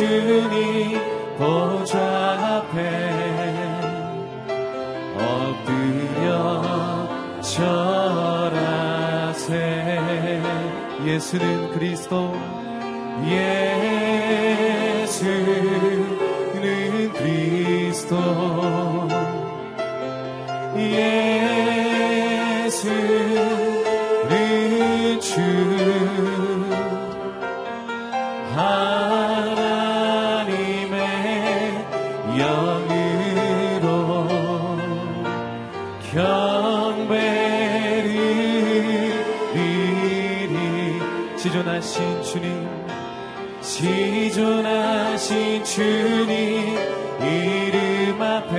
주님 보좌 앞에 엎드려 절하세. 예수는 그리스도 예수는 그리스도. 예 주님 이름 앞에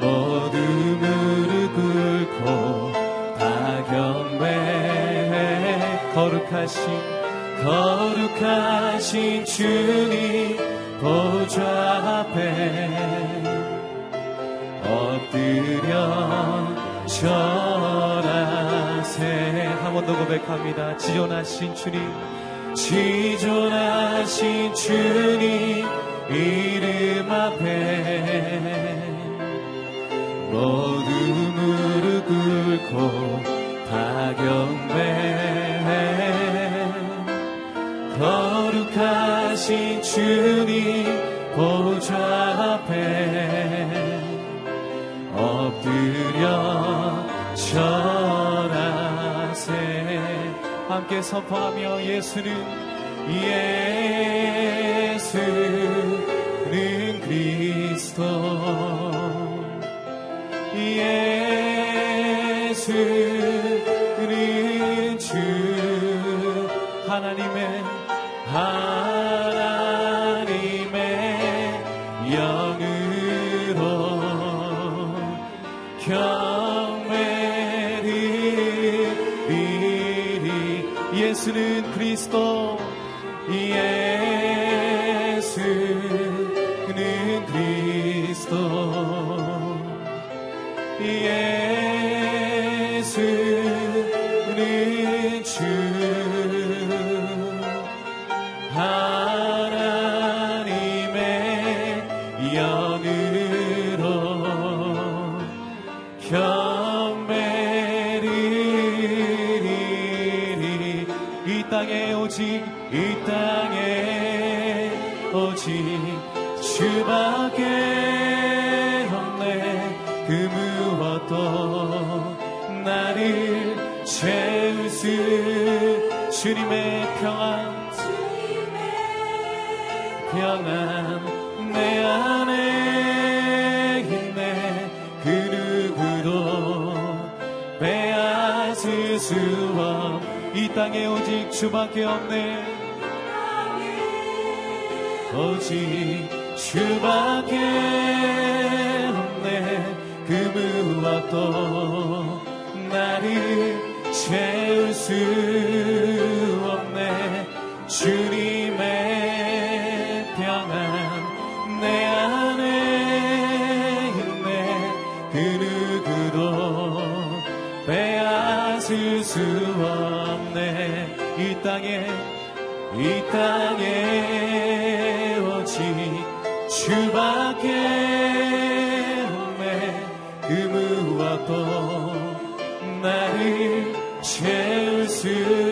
모두 무릎 꿇고 다 경배해 거룩하신 거룩하신 주님 보좌 앞에 엎드려 절하세 한 번 더 고백합니다. 지존하신 주님 지존하신 주님 이름 앞에 모두 무릎 꿇고 다 경배해 거룩하신 주님 보좌 앞에 엎드려 절하세 함께 선포하며 예수는 예수는 그리스도. 예수는 주 하나님의 하나님 평안 내 안에 있네 그 누구도 빼앗을 수 없. 이 땅에 오직 주밖에 없네 오직 주밖에 없네 그 무엇도 나를 채울 수 땅에 오직 주밖에 없네. 그 무엇도 나를 채울 수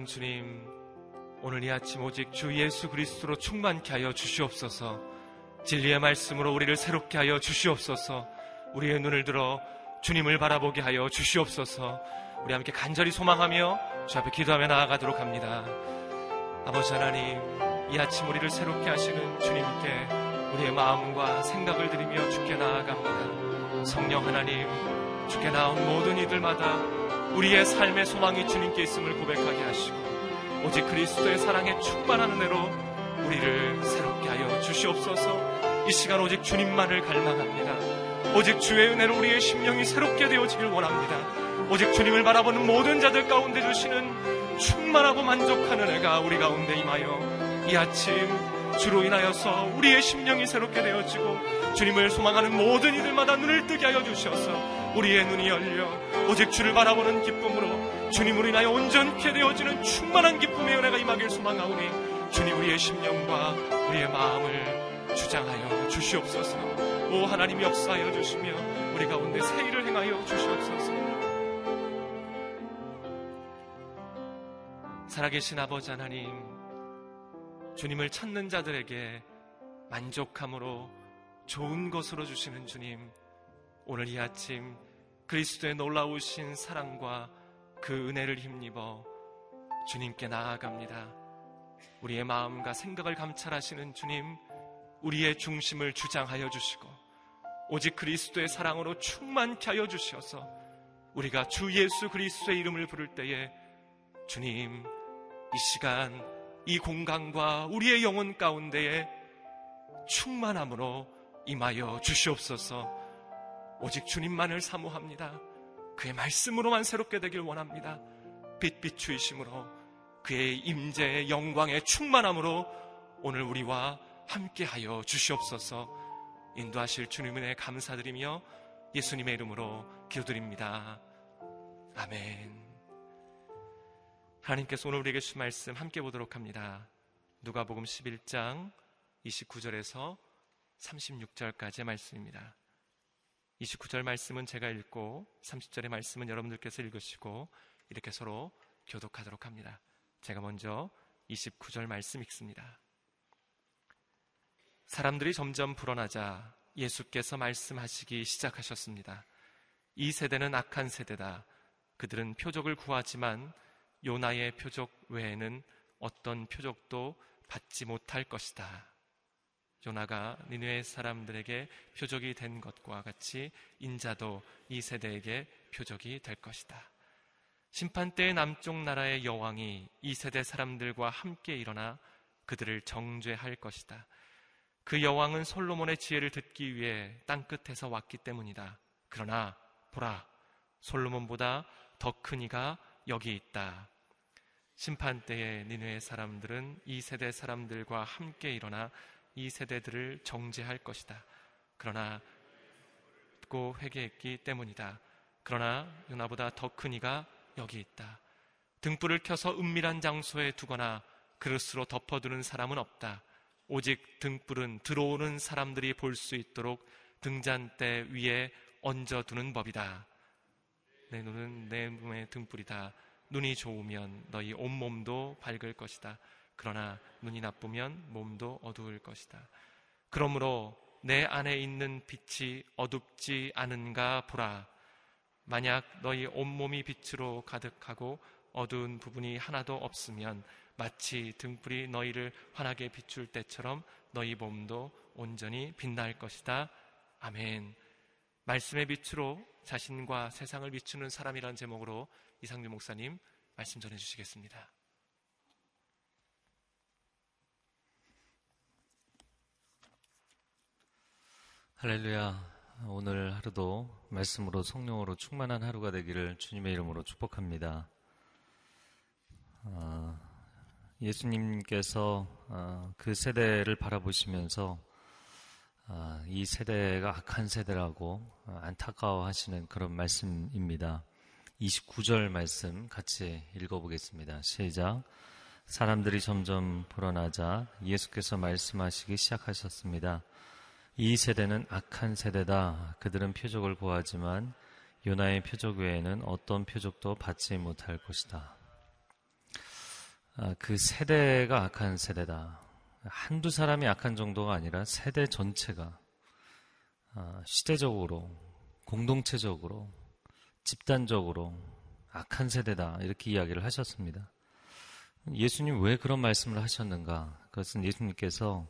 사랑하는 주님 오늘 이 아침 오직 주 예수 그리스도로 충만케 하여 주시옵소서. 진리의 말씀으로 우리를 새롭게 하여 주시옵소서. 우리의 눈을 들어 주님을 바라보게 하여 주시옵소서. 우리 함께 간절히 소망하며 주 앞에 기도하며 나아가도록 합니다. 아버지 하나님 이 아침 우리를 새롭게 하시는 주님께 우리의 마음과 생각을 드리며 주께 나아갑니다. 성령 하나님 주께 나온 모든 이들마다 우리의 삶의 소망이 주님께 있음을 고백하게 하시고 오직 그리스도의 사랑에 충만한 은혜로 우리를 새롭게 하여 주시옵소서 이 시간 오직 주님만을 갈망합니다. 오직 주의 은혜로 우리의 심령이 새롭게 되어지길 원합니다. 오직 주님을 바라보는 모든 자들 가운데 주시는 충만하고 만족한 은혜가 우리 가운데 임하여 이 아침 주로 인하여서 우리의 심령이 새롭게 되어지고 주님을 소망하는 모든 이들마다 눈을 뜨게 하여 주셔서 우리의 눈이 열려 오직 주를 바라보는 기쁨으로 주님으로 인하여 온전케 되어지는 충만한 기쁨의 은혜가 임하길 소망하오니 주님 우리의 심령과 우리의 마음을 주장하여 주시옵소서. 오 하나님 역사하여 주시며 우리 가운데 새 일을 행하여 주시옵소서. 살아계신 아버지 하나님, 주님을 찾는 자들에게 만족함으로 좋은 것으로 주시는 주님, 오늘 이 아침 그리스도의 놀라우신 사랑과 그 은혜를 힘입어 주님께 나아갑니다. 우리의 마음과 생각을 감찰하시는 주님, 우리의 중심을 주장하여 주시고, 오직 그리스도의 사랑으로 충만케 하여 주시어서, 우리가 주 예수 그리스도의 이름을 부를 때에, 주님, 이 시간, 이 공간과 우리의 영혼 가운데에 충만함으로 임하여 주시옵소서, 오직 주님만을 사모합니다. 그의 말씀으로만 새롭게 되길 원합니다. 빛 비추이심으로 그의 임재의 영광의 충만함으로 오늘 우리와 함께하여 주시옵소서 인도하실 주님의 감사드리며 예수님의 이름으로 기도드립니다. 아멘. 하나님께서 오늘 우리에게 주신 말씀 함께 보도록 합니다. 누가복음 11장 29절에서 36절까지의 말씀입니다. 29절 말씀은 제가 읽고 30절의 말씀은 여러분들께서 읽으시고 이렇게 서로 교독하도록 합니다. 제가 먼저 29절 말씀 읽습니다. 사람들이 점점 불어나자 예수께서 말씀하시기 시작하셨습니다. 이 세대는 악한 세대다. 그들은 표적을 구하지만 요나의 표적 외에는 어떤 표적도 받지 못할 것이다. 요나가 니누의 사람들에게 표적이 된 것과 같이 인자도 이 세대에게 표적이 될 것이다. 심판 때의 남쪽 나라의 여왕이 이 세대 사람들과 함께 일어나 그들을 정죄할 것이다. 그 여왕은 솔로몬의 지혜를 듣기 위해 땅 끝에서 왔기 때문이다. 그러나 보라, 솔로몬보다 더 큰 이가 여기 있다. 심판 때에 니누의 사람들은 이 세대 사람들과 함께 일어나 이 세대들을 정죄할 것이다. 그러나 듣고 회개했기 때문이다. 그러나 요나보다 더 큰 이가 여기 있다. 등불을 켜서 은밀한 장소에 두거나 그릇으로 덮어두는 사람은 없다. 오직 등불은 들어오는 사람들이 볼 수 있도록 등잔대 위에 얹어두는 법이다. 내 눈은 내 몸의 등불이다. 눈이 좋으면 너희 온몸도 밝을 것이다. 그러나 눈이 나쁘면 몸도 어두울 것이다. 그러므로 내 안에 있는 빛이 어둡지 않은가 보라. 만약 너희 온몸이 빛으로 가득하고 어두운 부분이 하나도 없으면 마치 등불이 너희를 환하게 비출 때처럼 너희 몸도 온전히 빛날 것이다. 아멘. 말씀의 빛으로 자신과 세상을 비추는 사람이라는 제목으로 이상규 목사님 말씀 전해 주시겠습니다. 할렐루야. 오늘 하루도 말씀으로 성령으로 충만한 하루가 되기를 주님의 이름으로 축복합니다. 어, 예수님께서 어, 그 세대를 바라보시면서 어, 이 세대가 악한 세대라고 안타까워하시는 그런 말씀입니다. 29절 말씀 같이 읽어보겠습니다. 시작. 사람들이 점점 불어나자 예수께서 말씀하시기 시작하셨습니다. 이 세대는 악한 세대다. 그들은 표적을 구하지만 요나의 표적 외에는 어떤 표적도 받지 못할 것이다. 아, 그 세대가 악한 세대다. 한두 사람이 악한 정도가 아니라 세대 전체가 아, 시대적으로, 공동체적으로, 집단적으로 악한 세대다. 이렇게 이야기를 하셨습니다. 예수님 왜 그런 말씀을 하셨는가? 그것은 예수님께서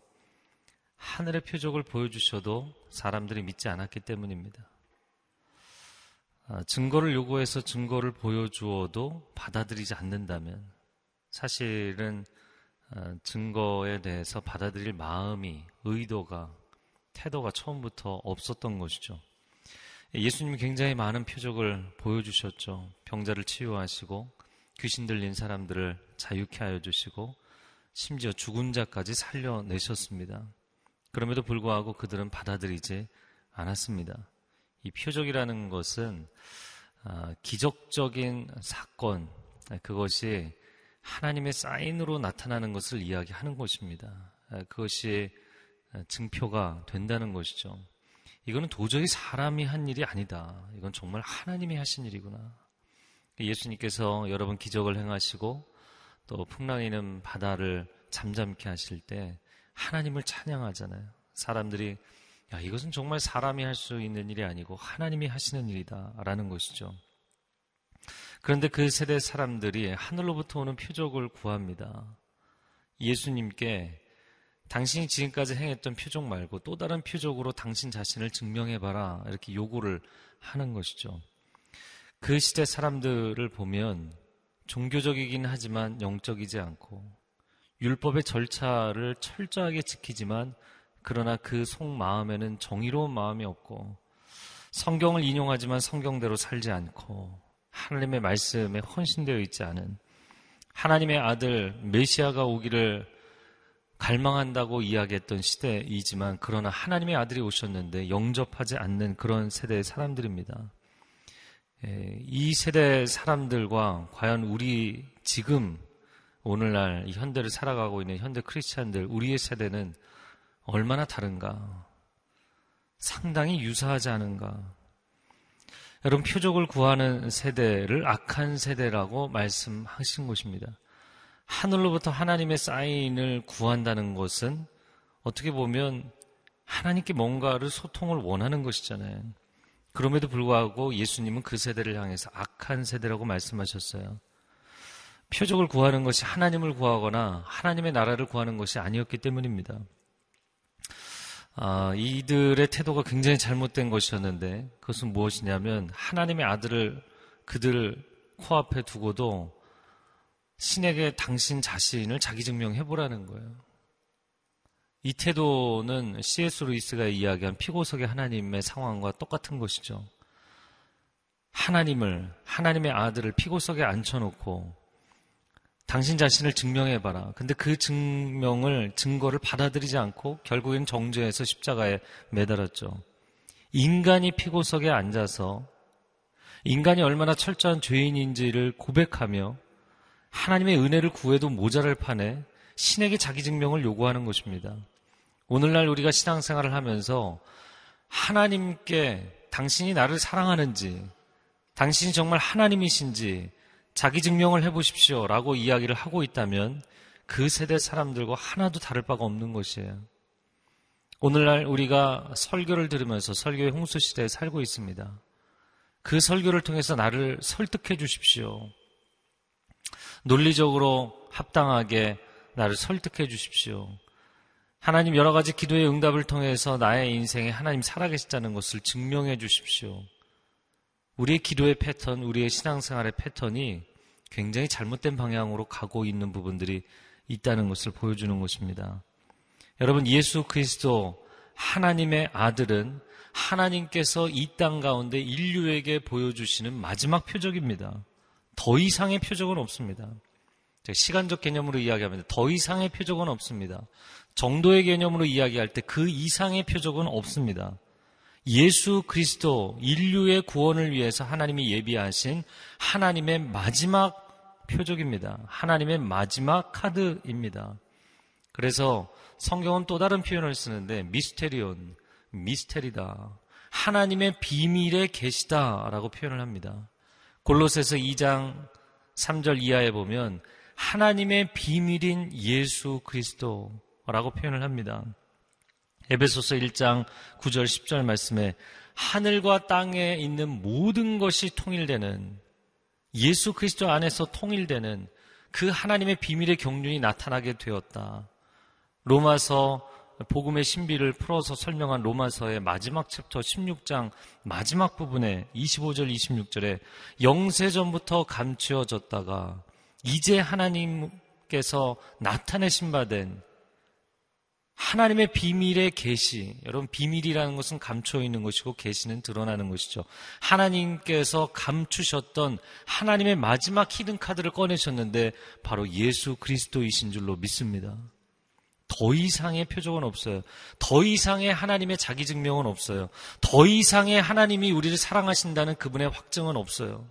하늘의 표적을 보여주셔도 사람들이 믿지 않았기 때문입니다. 아, 증거를 요구해서 증거를 보여주어도 받아들이지 않는다면 사실은 아, 증거에 대해서 받아들일 마음이, 의도가, 태도가 처음부터 없었던 것이죠. 예수님이 굉장히 많은 표적을 보여주셨죠. 병자를 치유하시고 귀신 들린 사람들을 자유케 하여 주시고 심지어 죽은 자까지 살려내셨습니다. 그럼에도 불구하고 그들은 받아들이지 않았습니다. 이 표적이라는 것은 아, 기적적인 사건, 그것이 하나님의 사인으로 나타나는 것을 이야기하는 것입니다. 아, 그것이 증표가 된다는 것이죠. 이거는 도저히 사람이 한 일이 아니다. 이건 정말 하나님이 하신 일이구나. 예수님께서 여러 번 기적을 행하시고 또 풍랑이는 바다를 잠잠케 하실 때 하나님을 찬양하잖아요. 사람들이 야, 이것은 정말 사람이 할 수 있는 일이 아니고 하나님이 하시는 일이다. 라는 것이죠. 그런데 그 세대 사람들이 하늘로부터 오는 표적을 구합니다. 예수님께 당신이 지금까지 행했던 표적 말고 또 다른 표적으로 당신 자신을 증명해봐라. 이렇게 요구를 하는 것이죠. 그 시대 사람들을 보면 종교적이긴 하지만 영적이지 않고 율법의 절차를 철저하게 지키지만 그러나 그 속마음에는 정의로운 마음이 없고 성경을 인용하지만 성경대로 살지 않고 하나님의 말씀에 헌신되어 있지 않은 하나님의 아들 메시아가 오기를 갈망한다고 이야기했던 시대이지만 그러나 하나님의 아들이 오셨는데 영접하지 않는 그런 세대의 사람들입니다. 예, 이 세대 사람들과 과연 우리 지금 오늘날 이 현대를 살아가고 있는 현대 크리스찬들 우리의 세대는 얼마나 다른가? 상당히 유사하지 않은가? 여러분 표적을 구하는 세대를 악한 세대라고 말씀하신 것입니다. 하늘로부터 하나님의 사인을 구한다는 것은 어떻게 보면 하나님께 뭔가를 소통을 원하는 것이잖아요. 그럼에도 불구하고 예수님은 그 세대를 향해서 악한 세대라고 말씀하셨어요. 표적을 구하는 것이 하나님을 구하거나 하나님의 나라를 구하는 것이 아니었기 때문입니다. 아, 이들의 태도가 굉장히 잘못된 것이었는데 그것은 무엇이냐면 하나님의 아들을 그들 코앞에 두고도 신에게 당신 자신을 자기 증명해 보라는 거예요. 이 태도는 C.S. 루이스가 이야기한 피고석의 하나님의 상황과 똑같은 것이죠. 하나님을, 하나님의 아들을 피고석에 앉혀놓고 당신 자신을 증명해봐라. 근데 그 증명을, 증거를 받아들이지 않고 결국엔 정죄해서 십자가에 매달았죠. 인간이 피고석에 앉아서 인간이 얼마나 철저한 죄인인지를 고백하며 하나님의 은혜를 구해도 모자랄 판에 신에게 자기 증명을 요구하는 것입니다. 오늘날 우리가 신앙생활을 하면서 하나님께 당신이 나를 사랑하는지, 당신이 정말 하나님이신지, 자기 증명을 해보십시오. 라고 이야기를 하고 있다면 그 세대 사람들과 하나도 다를 바가 없는 것이에요. 오늘날 우리가 설교를 들으면서 설교의 홍수 시대에 살고 있습니다. 그 설교를 통해서 나를 설득해 주십시오. 논리적으로 합당하게 나를 설득해 주십시오. 하나님 여러 가지 기도의 응답을 통해서 나의 인생에 하나님 살아계시다는 것을 증명해 주십시오. 우리의 기도의 패턴, 우리의 신앙생활의 패턴이 굉장히 잘못된 방향으로 가고 있는 부분들이 있다는 것을 보여주는 것입니다. 여러분, 예수 그리스도 하나님의 아들은 하나님께서 이 땅 가운데 인류에게 보여주시는 마지막 표적입니다. 더 이상의 표적은 없습니다. 시간적 개념으로 이야기하면 더 이상의 표적은 없습니다. 정도의 개념으로 이야기할 때 그 이상의 표적은 없습니다. 예수 그리스도 인류의 구원을 위해서 하나님이 예비하신 하나님의 마지막 표적입니다. 하나님의 마지막 카드입니다. 그래서 성경은 또 다른 표현을 쓰는데 미스테리온, 미스테리다. 하나님의 비밀에 계시다라고 표현을 합니다. 골로새서 2장 3절 이하에 보면 하나님의 비밀인 예수 그리스도라고 표현을 합니다. 에베소서 1장 9절 10절 말씀에 하늘과 땅에 있는 모든 것이 통일되는 예수 그리스도 안에서 통일되는 그 하나님의 비밀의 경륜이 나타나게 되었다. 로마서 복음의 신비를 풀어서 설명한 로마서의 마지막 챕터 16장 마지막 부분에 25절 26절에 영세전부터 감추어졌다가 이제 하나님께서 나타내신 바 된 하나님의 비밀의 계시. 여러분 비밀이라는 것은 감춰 있는 것이고 계시는 드러나는 것이죠. 하나님께서 감추셨던 하나님의 마지막 히든 카드를 꺼내셨는데 바로 예수 그리스도이신 줄로 믿습니다. 더 이상의 표적은 없어요. 더 이상의 하나님의 자기 증명은 없어요. 더 이상의 하나님이 우리를 사랑하신다는 그분의 확증은 없어요.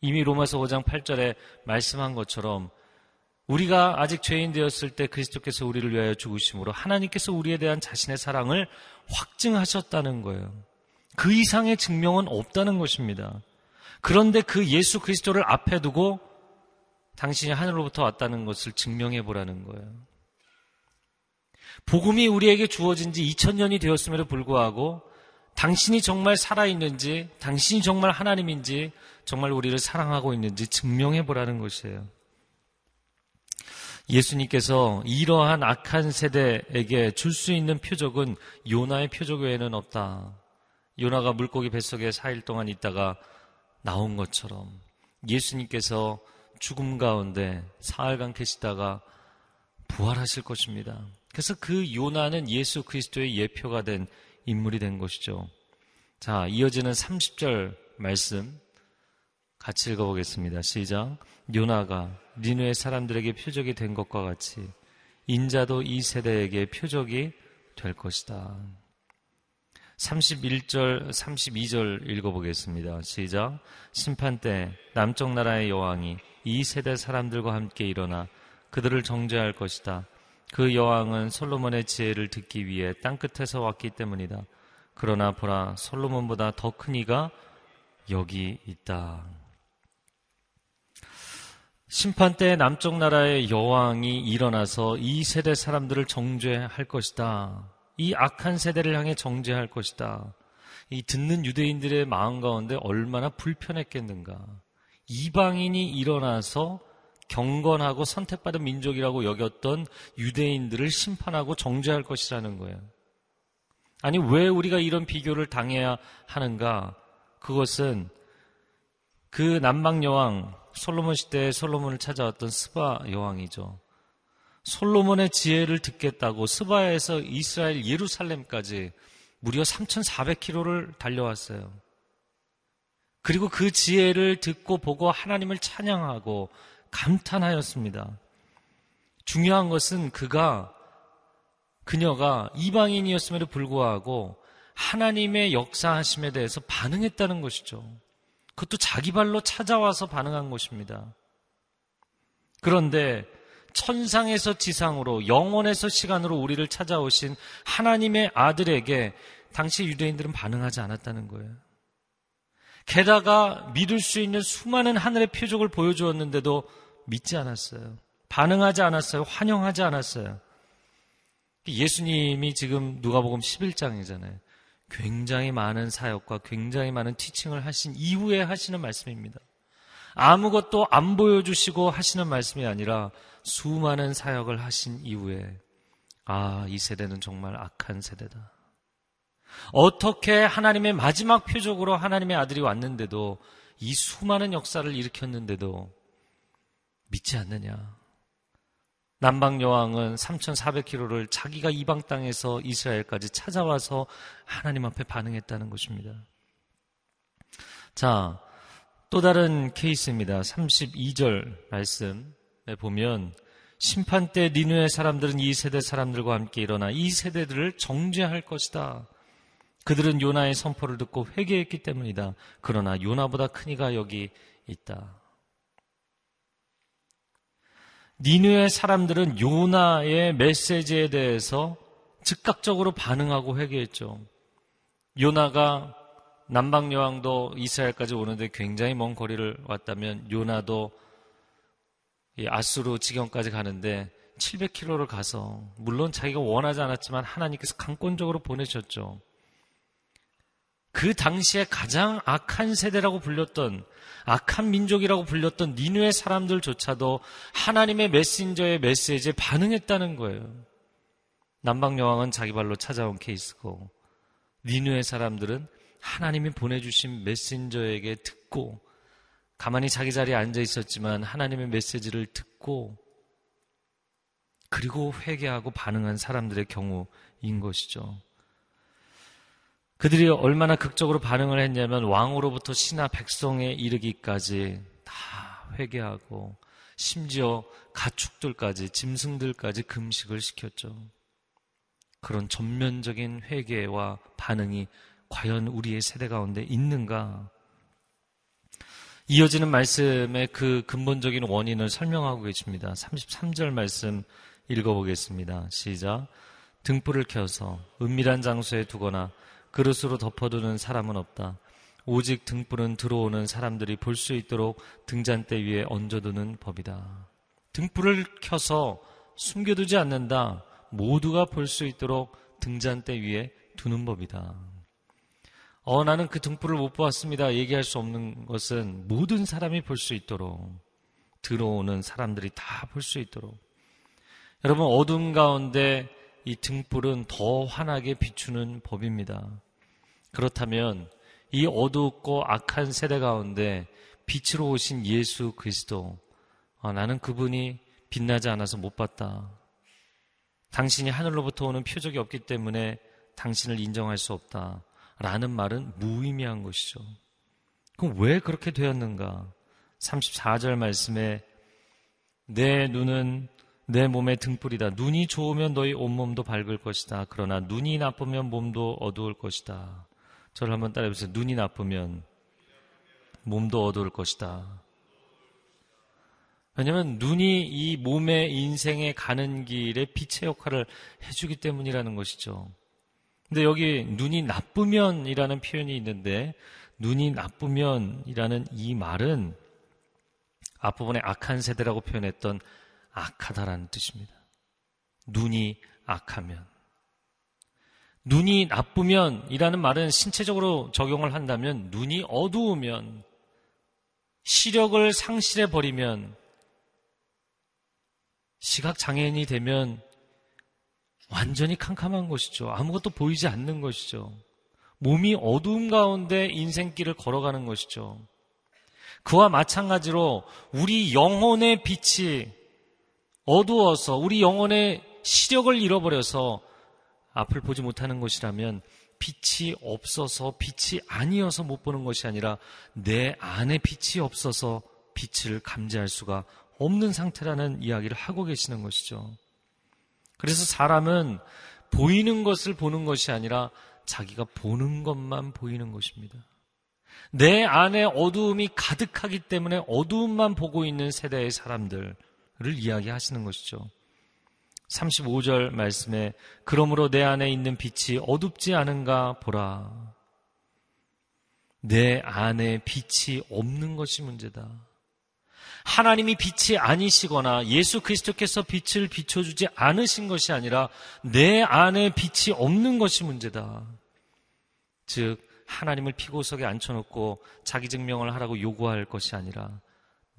이미 로마서 5장 8절에 말씀한 것처럼 우리가 아직 죄인 되었을 때 그리스도께서 우리를 위하여 죽으심으로 하나님께서 우리에 대한 자신의 사랑을 확증하셨다는 거예요. 그 이상의 증명은 없다는 것입니다. 그런데 그 예수 그리스도를 앞에 두고 당신이 하늘로부터 왔다는 것을 증명해 보라는 거예요. 복음이 우리에게 주어진 지 2000년이 되었음에도 불구하고 당신이 정말 살아있는지, 당신이 정말 하나님인지, 정말 우리를 사랑하고 있는지 증명해 보라는 것이에요. 예수님께서 이러한 악한 세대에게 줄 수 있는 표적은 요나의 표적 외에는 없다. 요나가 물고기 뱃속에 4일 동안 있다가 나온 것처럼 예수님께서 죽음 가운데 사흘간 계시다가 부활하실 것입니다. 그래서 그 요나는 예수 그리스도의 예표가 된 인물이 된 것이죠. 자, 이어지는 30절 말씀 같이 읽어보겠습니다. 시작. 요나가 니누의 사람들에게 표적이 된 것과 같이 인자도 이 세대에게 표적이 될 것이다. 31절, 32절 읽어보겠습니다. 시작. 심판 때 남쪽 나라의 여왕이 이 세대 사람들과 함께 일어나 그들을 정죄할 것이다. 그 여왕은 솔로몬의 지혜를 듣기 위해 땅끝에서 왔기 때문이다. 그러나 보라, 솔로몬보다 더 큰 이가 여기 있다. 심판 때 남쪽 나라의 여왕이 일어나서 이 세대 사람들을 정죄할 것이다. 이 악한 세대를 향해 정죄할 것이다. 이 듣는 유대인들의 마음 가운데 얼마나 불편했겠는가. 이방인이 일어나서 경건하고 선택받은 민족이라고 여겼던 유대인들을 심판하고 정죄할 것이라는 거예요. 아니, 왜 우리가 이런 비교를 당해야 하는가? 그것은 그 남방 여왕, 솔로몬 시대에 솔로몬을 찾아왔던 스바 여왕이죠. 솔로몬의 지혜를 듣겠다고 스바에서 이스라엘 예루살렘까지 무려 3,400km를 달려왔어요. 그리고 그 지혜를 듣고 보고 하나님을 찬양하고 감탄하였습니다. 중요한 것은 그가 그녀가 이방인이었음에도 불구하고 하나님의 역사하심에 대해서 반응했다는 것이죠. 그것도 자기 발로 찾아와서 반응한 것입니다. 그런데 천상에서 지상으로 영원에서 시간으로 우리를 찾아오신 하나님의 아들에게 당시 유대인들은 반응하지 않았다는 거예요. 게다가 믿을 수 있는 수많은 하늘의 표적을 보여주었는데도 믿지 않았어요. 반응하지 않았어요. 환영하지 않았어요. 예수님이 지금 누가복음 11장이잖아요. 굉장히 많은 사역과 굉장히 많은 티칭을 하신 이후에 하시는 말씀입니다. 아무것도 안 보여주시고 하시는 말씀이 아니라 수많은 사역을 하신 이후에 아, 이 세대는 정말 악한 세대다. 어떻게 하나님의 마지막 표적으로 하나님의 아들이 왔는데도 이 수많은 역사를 일으켰는데도 믿지 않느냐. 남방 여왕은 3,400km를 자기가 이방 땅에서 이스라엘까지 찾아와서 하나님 앞에 반응했다는 것입니다. 자, 또 다른 케이스입니다. 32절 말씀에 보면 심판 때 니누의 사람들은 이 세대 사람들과 함께 일어나 이 세대들을 정죄할 것이다. 그들은 요나의 선포를 듣고 회개했기 때문이다. 그러나 요나보다 큰 이가 여기 있다. 니누의 사람들은 요나의 메시지에 대해서 즉각적으로 반응하고 회개했죠. 요나가 남방 여왕도 이스라엘까지 오는데 굉장히 먼 거리를 왔다면 요나도 아수르 지경까지 가는데 700km를 가서 물론 자기가 원하지 않았지만 하나님께서 강권적으로 보내셨죠. 그 당시에 가장 악한 세대라고 불렸던 악한 민족이라고 불렸던 니누의 사람들조차도 하나님의 메신저의 메시지에 반응했다는 거예요. 남방 여왕은 자기 발로 찾아온 케이스고 니누의 사람들은 하나님이 보내주신 메신저에게 듣고 가만히 자기 자리에 앉아 있었지만 하나님의 메시지를 듣고 그리고 회개하고 반응한 사람들의 경우인 것이죠. 그들이 얼마나 극적으로 반응을 했냐면 왕으로부터 신하 백성에 이르기까지 다 회개하고 심지어 가축들까지 짐승들까지 금식을 시켰죠. 그런 전면적인 회개와 반응이 과연 우리의 세대 가운데 있는가? 이어지는 말씀의 그 근본적인 원인을 설명하고 계십니다. 33절 말씀 읽어보겠습니다. 시작. 등불을 켜서 은밀한 장소에 두거나 그릇으로 덮어두는 사람은 없다. 오직 등불은 들어오는 사람들이 볼 수 있도록 등잔대 위에 얹어두는 법이다. 등불을 켜서 숨겨두지 않는다. 모두가 볼 수 있도록 등잔대 위에 두는 법이다. 어, 나는 그 등불을 못 보았습니다. 얘기할 수 없는 것은 모든 사람이 볼 수 있도록 들어오는 사람들이 다 볼 수 있도록 여러분 어둠 가운데 이 등불은 더 환하게 비추는 법입니다. 그렇다면 이 어둡고 악한 세대 가운데 빛으로 오신 예수 그리스도 아, 나는 그분이 빛나지 않아서 못 봤다. 당신이 하늘로부터 오는 표적이 없기 때문에 당신을 인정할 수 없다. 라는 말은 무의미한 것이죠. 그럼 왜 그렇게 되었는가? 34절 말씀에 내 눈은 내 몸의 등불이다. 눈이 좋으면 너희 온몸도 밝을 것이다. 그러나 눈이 나쁘면 몸도 어두울 것이다. 저를 한번 따라해보세요. 눈이 나쁘면 몸도 어두울 것이다. 왜냐하면 눈이 이 몸의 인생에 가는 길에 빛의 역할을 해주기 때문이라는 것이죠. 근데 여기 눈이 나쁘면이라는 표현이 있는데 눈이 나쁘면이라는 이 말은 앞부분에 악한 세대라고 표현했던 악하다라는 뜻입니다. 눈이 악하면. 눈이 나쁘면 이라는 말은 신체적으로 적용을 한다면 눈이 어두우면 시력을 상실해 버리면 시각 장애인이 되면 완전히 캄캄한 것이죠. 아무것도 보이지 않는 것이죠. 몸이 어두움 가운데 인생길을 걸어가는 것이죠. 그와 마찬가지로 우리 영혼의 빛이 어두워서 우리 영혼의 시력을 잃어버려서 앞을 보지 못하는 것이라면 빛이 없어서 빛이 아니어서 못 보는 것이 아니라 내 안에 빛이 없어서 빛을 감지할 수가 없는 상태라는 이야기를 하고 계시는 것이죠. 그래서 사람은 보이는 것을 보는 것이 아니라 자기가 보는 것만 보이는 것입니다. 내 안에 어두움이 가득하기 때문에 어두움만 보고 있는 세대의 사람들을 이야기하시는 것이죠. 35절 말씀에 그러므로 내 안에 있는 빛이 어둡지 않은가 보라. 내 안에 빛이 없는 것이 문제다. 하나님이 빛이 아니시거나 예수 그리스도께서 빛을 비춰주지 않으신 것이 아니라 내 안에 빛이 없는 것이 문제다. 즉, 하나님을 피고석에 앉혀놓고 자기 증명을 하라고 요구할 것이 아니라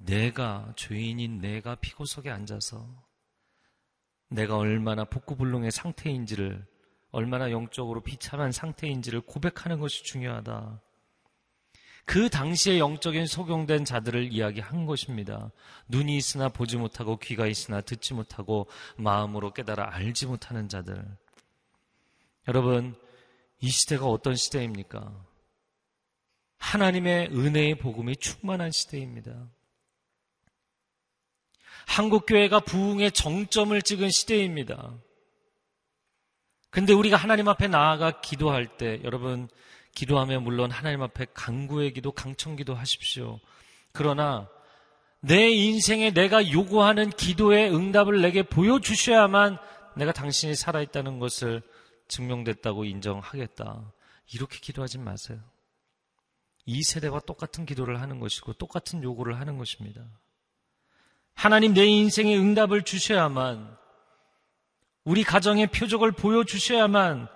내가 죄인인 내가 피고석에 앉아서 내가 얼마나 복구불능의 상태인지를 얼마나 영적으로 비참한 상태인지를 고백하는 것이 중요하다. 그 당시에 영적인 소경된 자들을 이야기한 것입니다. 눈이 있으나 보지 못하고 귀가 있으나 듣지 못하고 마음으로 깨달아 알지 못하는 자들. 여러분, 이 시대가 어떤 시대입니까? 하나님의 은혜의 복음이 충만한 시대입니다. 한국교회가 부흥의 정점을 찍은 시대입니다. 근데 우리가 하나님 앞에 나아가 기도할 때, 여러분, 기도하면 물론 하나님 앞에 강구의 기도, 강청 기도 하십시오. 그러나 내 인생에 내가 요구하는 기도의 응답을 내게 보여주셔야만 내가 당신이 살아있다는 것을 증명됐다고 인정하겠다. 이렇게 기도하지 마세요. 이 세대와 똑같은 기도를 하는 것이고 똑같은 요구를 하는 것입니다. 하나님 내 인생의 응답을 주셔야만 우리 가정의 표적을 보여주셔야만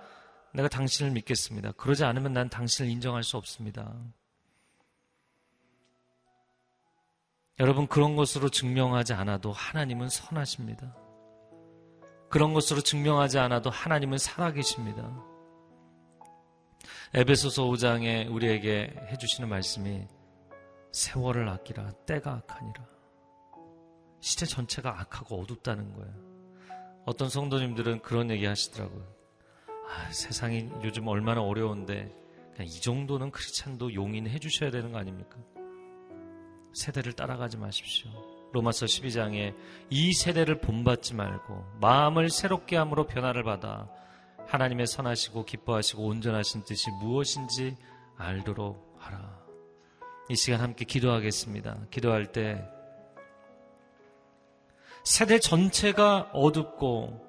내가 당신을 믿겠습니다. 그러지 않으면 난 당신을 인정할 수 없습니다. 여러분, 그런 것으로 증명하지 않아도 하나님은 선하십니다. 그런 것으로 증명하지 않아도 하나님은 살아계십니다. 에베소서 5장에 우리에게 해주시는 말씀이 세월을 아끼라 때가 악하니라. 시대 전체가 악하고 어둡다는 거예요. 어떤 성도님들은 그런 얘기 하시더라고요. 아, 세상이 요즘 얼마나 어려운데 이 정도는 크리찬도 용인해 주셔야 되는 거 아닙니까? 세대를 따라가지 마십시오. 로마서 12장에 이 세대를 본받지 말고 마음을 새롭게 함으로 변화를 받아 하나님의 선하시고 기뻐하시고 온전하신 뜻이 무엇인지 알도록 하라. 이 시간 함께 기도하겠습니다. 기도할 때 세대 전체가 어둡고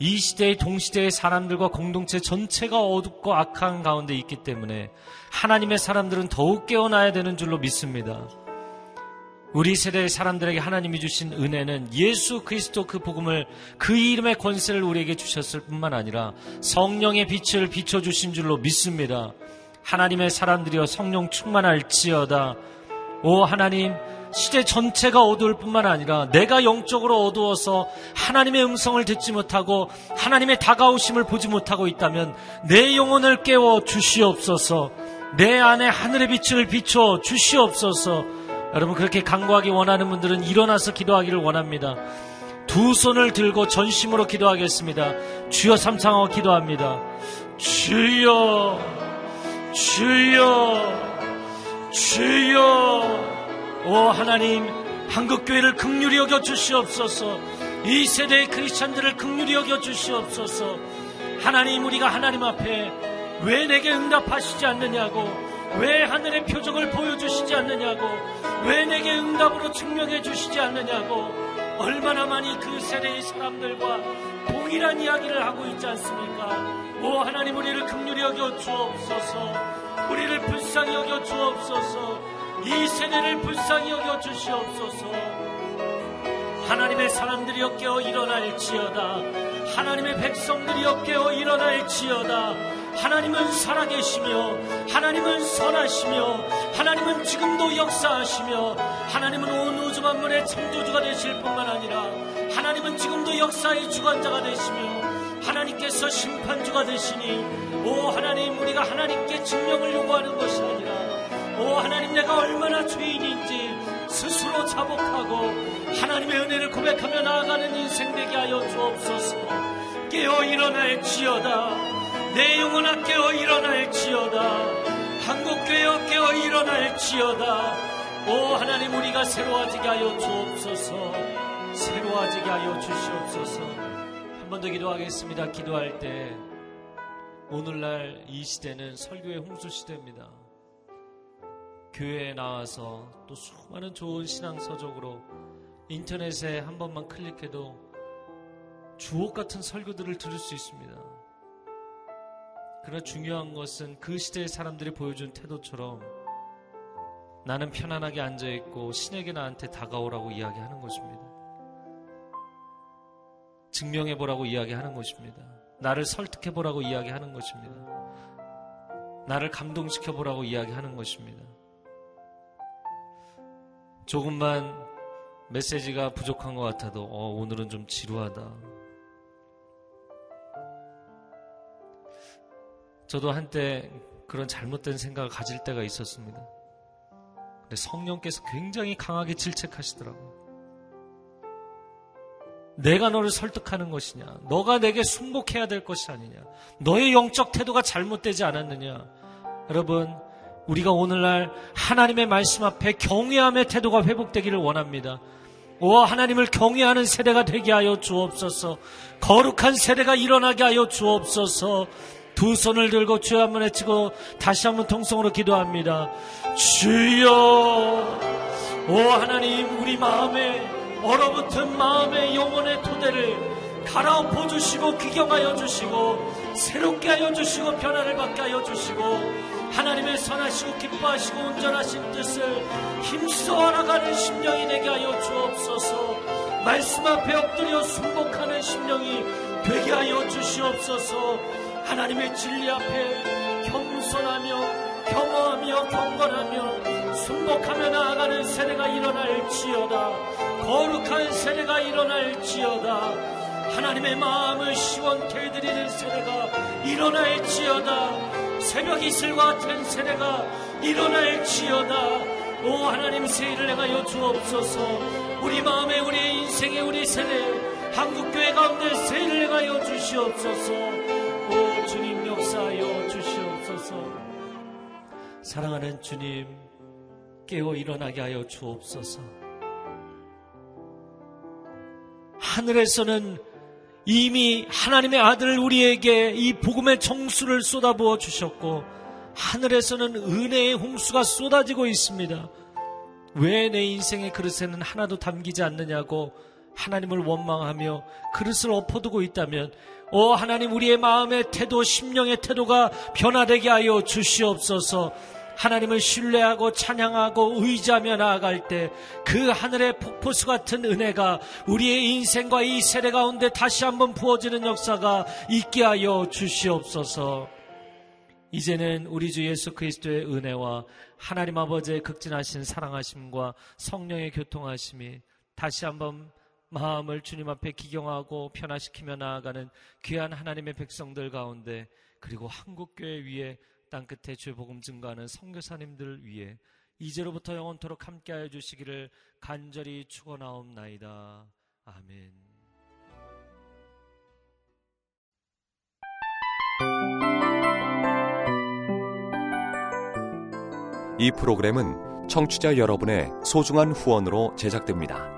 이 시대의 동시대의 사람들과 공동체 전체가 어둡고 악한 가운데 있기 때문에 하나님의 사람들은 더욱 깨어나야 되는 줄로 믿습니다. 우리 세대의 사람들에게 하나님이 주신 은혜는 예수 그리스도 그 복음을 그 이름의 권세를 우리에게 주셨을 뿐만 아니라 성령의 빛을 비춰주신 줄로 믿습니다. 하나님의 사람들이여 성령 충만할지어다. 오 하나님 시대 전체가 어두울 뿐만 아니라 내가 영적으로 어두워서 하나님의 음성을 듣지 못하고 하나님의 다가오심을 보지 못하고 있다면 내 영혼을 깨워 주시옵소서. 내 안에 하늘의 빛을 비춰 주시옵소서. 여러분 그렇게 강구하기 원하는 분들은 일어나서 기도하기를 원합니다. 두 손을 들고 전심으로 기도하겠습니다. 주여 삼창하고 기도합니다. 주여, 주여, 주여. 오 하나님, 한국교회를 극률히 여겨 주시옵소서. 이 세대의 크리스찬들을 극률히 여겨 주시옵소서. 하나님 우리가 하나님 앞에 왜 내게 응답하시지 않느냐고 왜 하늘의 표적을 보여주시지 않느냐고 왜 내게 응답으로 증명해 주시지 않느냐고 얼마나 많이 그 세대의 사람들과 동일한 이야기를 하고 있지 않습니까? 오 하나님 우리를 긍휼히 여겨 주옵소서 우리를 불쌍히 여겨 주옵소서 이 세대를 불쌍히 여겨 주시옵소서. 하나님의 사람들이 엮여 일어날지어다. 하나님의 백성들이 엮여 일어날지어다. 하나님은 살아계시며 하나님은 선하시며 하나님은 지금도 역사하시며 하나님은 온 우주 만물의 창조주가 되실 뿐만 아니라 하나님은 지금도 역사의 주관자가 되시며 하나님께서 심판주가 되시니 오 하나님 우리가 하나님께 증명을 요구하는 것이 아니라 오 하나님 내가 얼마나 죄인인지 스스로 자복하고 하나님의 은혜를 고백하며 나아가는 인생 되게 하여 주옵소서. 깨어 일어날지어다. 내 영혼아 깨어 일어날지어다. 한국교회 깨어 일어날지어다. 오 하나님 우리가 새로워지게 하여 주옵소서. 새로워지게 하여 주시옵소서. 한 번 더 기도하겠습니다. 기도할 때 오늘날 이 시대는 설교의 홍수 시대입니다 교회에 나와서 또 수많은 좋은 신앙 서적으로 인터넷에 한 번만 클릭해도 주옥 같은 설교들을 들을 수 있습니다. 그러나 중요한 것은 그 시대의 사람들이 보여준 태도처럼 나는 편안하게 앉아있고 신에게 나한테 다가오라고 이야기하는 것입니다. 증명해보라고 이야기하는 것입니다. 나를 설득해보라고 이야기하는 것입니다. 나를 감동시켜보라고 이야기하는 것입니다. 조금만 메시지가 부족한 것 같아도, 어, 오늘은 좀 지루하다. 저도 한때 그런 잘못된 생각을 가질 때가 있었습니다. 근데 성령께서 굉장히 강하게 질책하시더라고요. 내가 너를 설득하는 것이냐? 너가 내게 순복해야 될 것이 아니냐? 너의 영적 태도가 잘못되지 않았느냐? 여러분, 우리가 오늘날 하나님의 말씀 앞에 경외함의 태도가 회복되기를 원합니다. 오, 하나님을 경외하는 세대가 되게 하여 주옵소서. 거룩한 세대가 일어나게 하여 주옵소서. 두 손을 들고 주여 한번 외치고 다시 한번 통성으로 기도합니다. 주여, 오 하나님, 우리 마음에 얼어붙은 마음의 영혼의 토대를 갈아엎어 주시고 귀경하여 주시고 새롭게 하여 주시고 변화를 받게 하여 주시고 하나님의 선하시고 기뻐하시고 온전하신 뜻을 힘써 알아가는 심령이 되게 하여 주옵소서. 말씀 앞에 엎드려 순복하는 심령이 되게 하여 주시옵소서. 하나님의 진리 앞에 겸손하며 겸허하며 경건하며 순복하며 나아가는 세대가 일어날지어다. 거룩한 세대가 일어날지어다 하나님의 마음을 시원케 해드리는 세대가 일어날지어다. 새벽 이슬과 같은 세대가 일어날지어다. 오 하나님 세일을 행하여 주옵소서. 우리 마음에 우리 인생에 우리 세대 한국교회 가운데 세일을 행하여 주시옵소서. 오 주님 역사하여 주시옵소서. 사랑하는 주님 깨어 일어나게 하여 주옵소서. 하늘에서는 이미 하나님의 아들 우리에게 이 복음의 정수를 쏟아부어 주셨고 하늘에서는 은혜의 홍수가 쏟아지고 있습니다. 왜 내 인생의 그릇에는 하나도 담기지 않느냐고 하나님을 원망하며 그릇을 엎어두고 있다면 오 하나님 우리의 마음의 태도 심령의 태도가 변화되게 하여 주시옵소서 하나님을 신뢰하고 찬양하고 의지하며 나아갈 때 그 하늘의 폭포수 같은 은혜가 우리의 인생과 이 세대 가운데 다시 한번 부어지는 역사가 있게 하여 주시옵소서. 이제는 우리 주 예수 그리스도의 은혜와 하나님 아버지의 극진하신 사랑하심과 성령의 교통하심이 다시 한번 마음을 주님 앞에 기경하고 변화시키며 나아가는 귀한 하나님의 백성들 가운데 그리고 한국교회 위에 땅 끝에 주의 복음 증거하는 선교사님들을 위해 이제로부터 영원토록 함께하여 주시기를 간절히 축원하옵나이다. 아멘. 이 프로그램은 청취자 여러분의 소중한 후원으로 제작됩니다.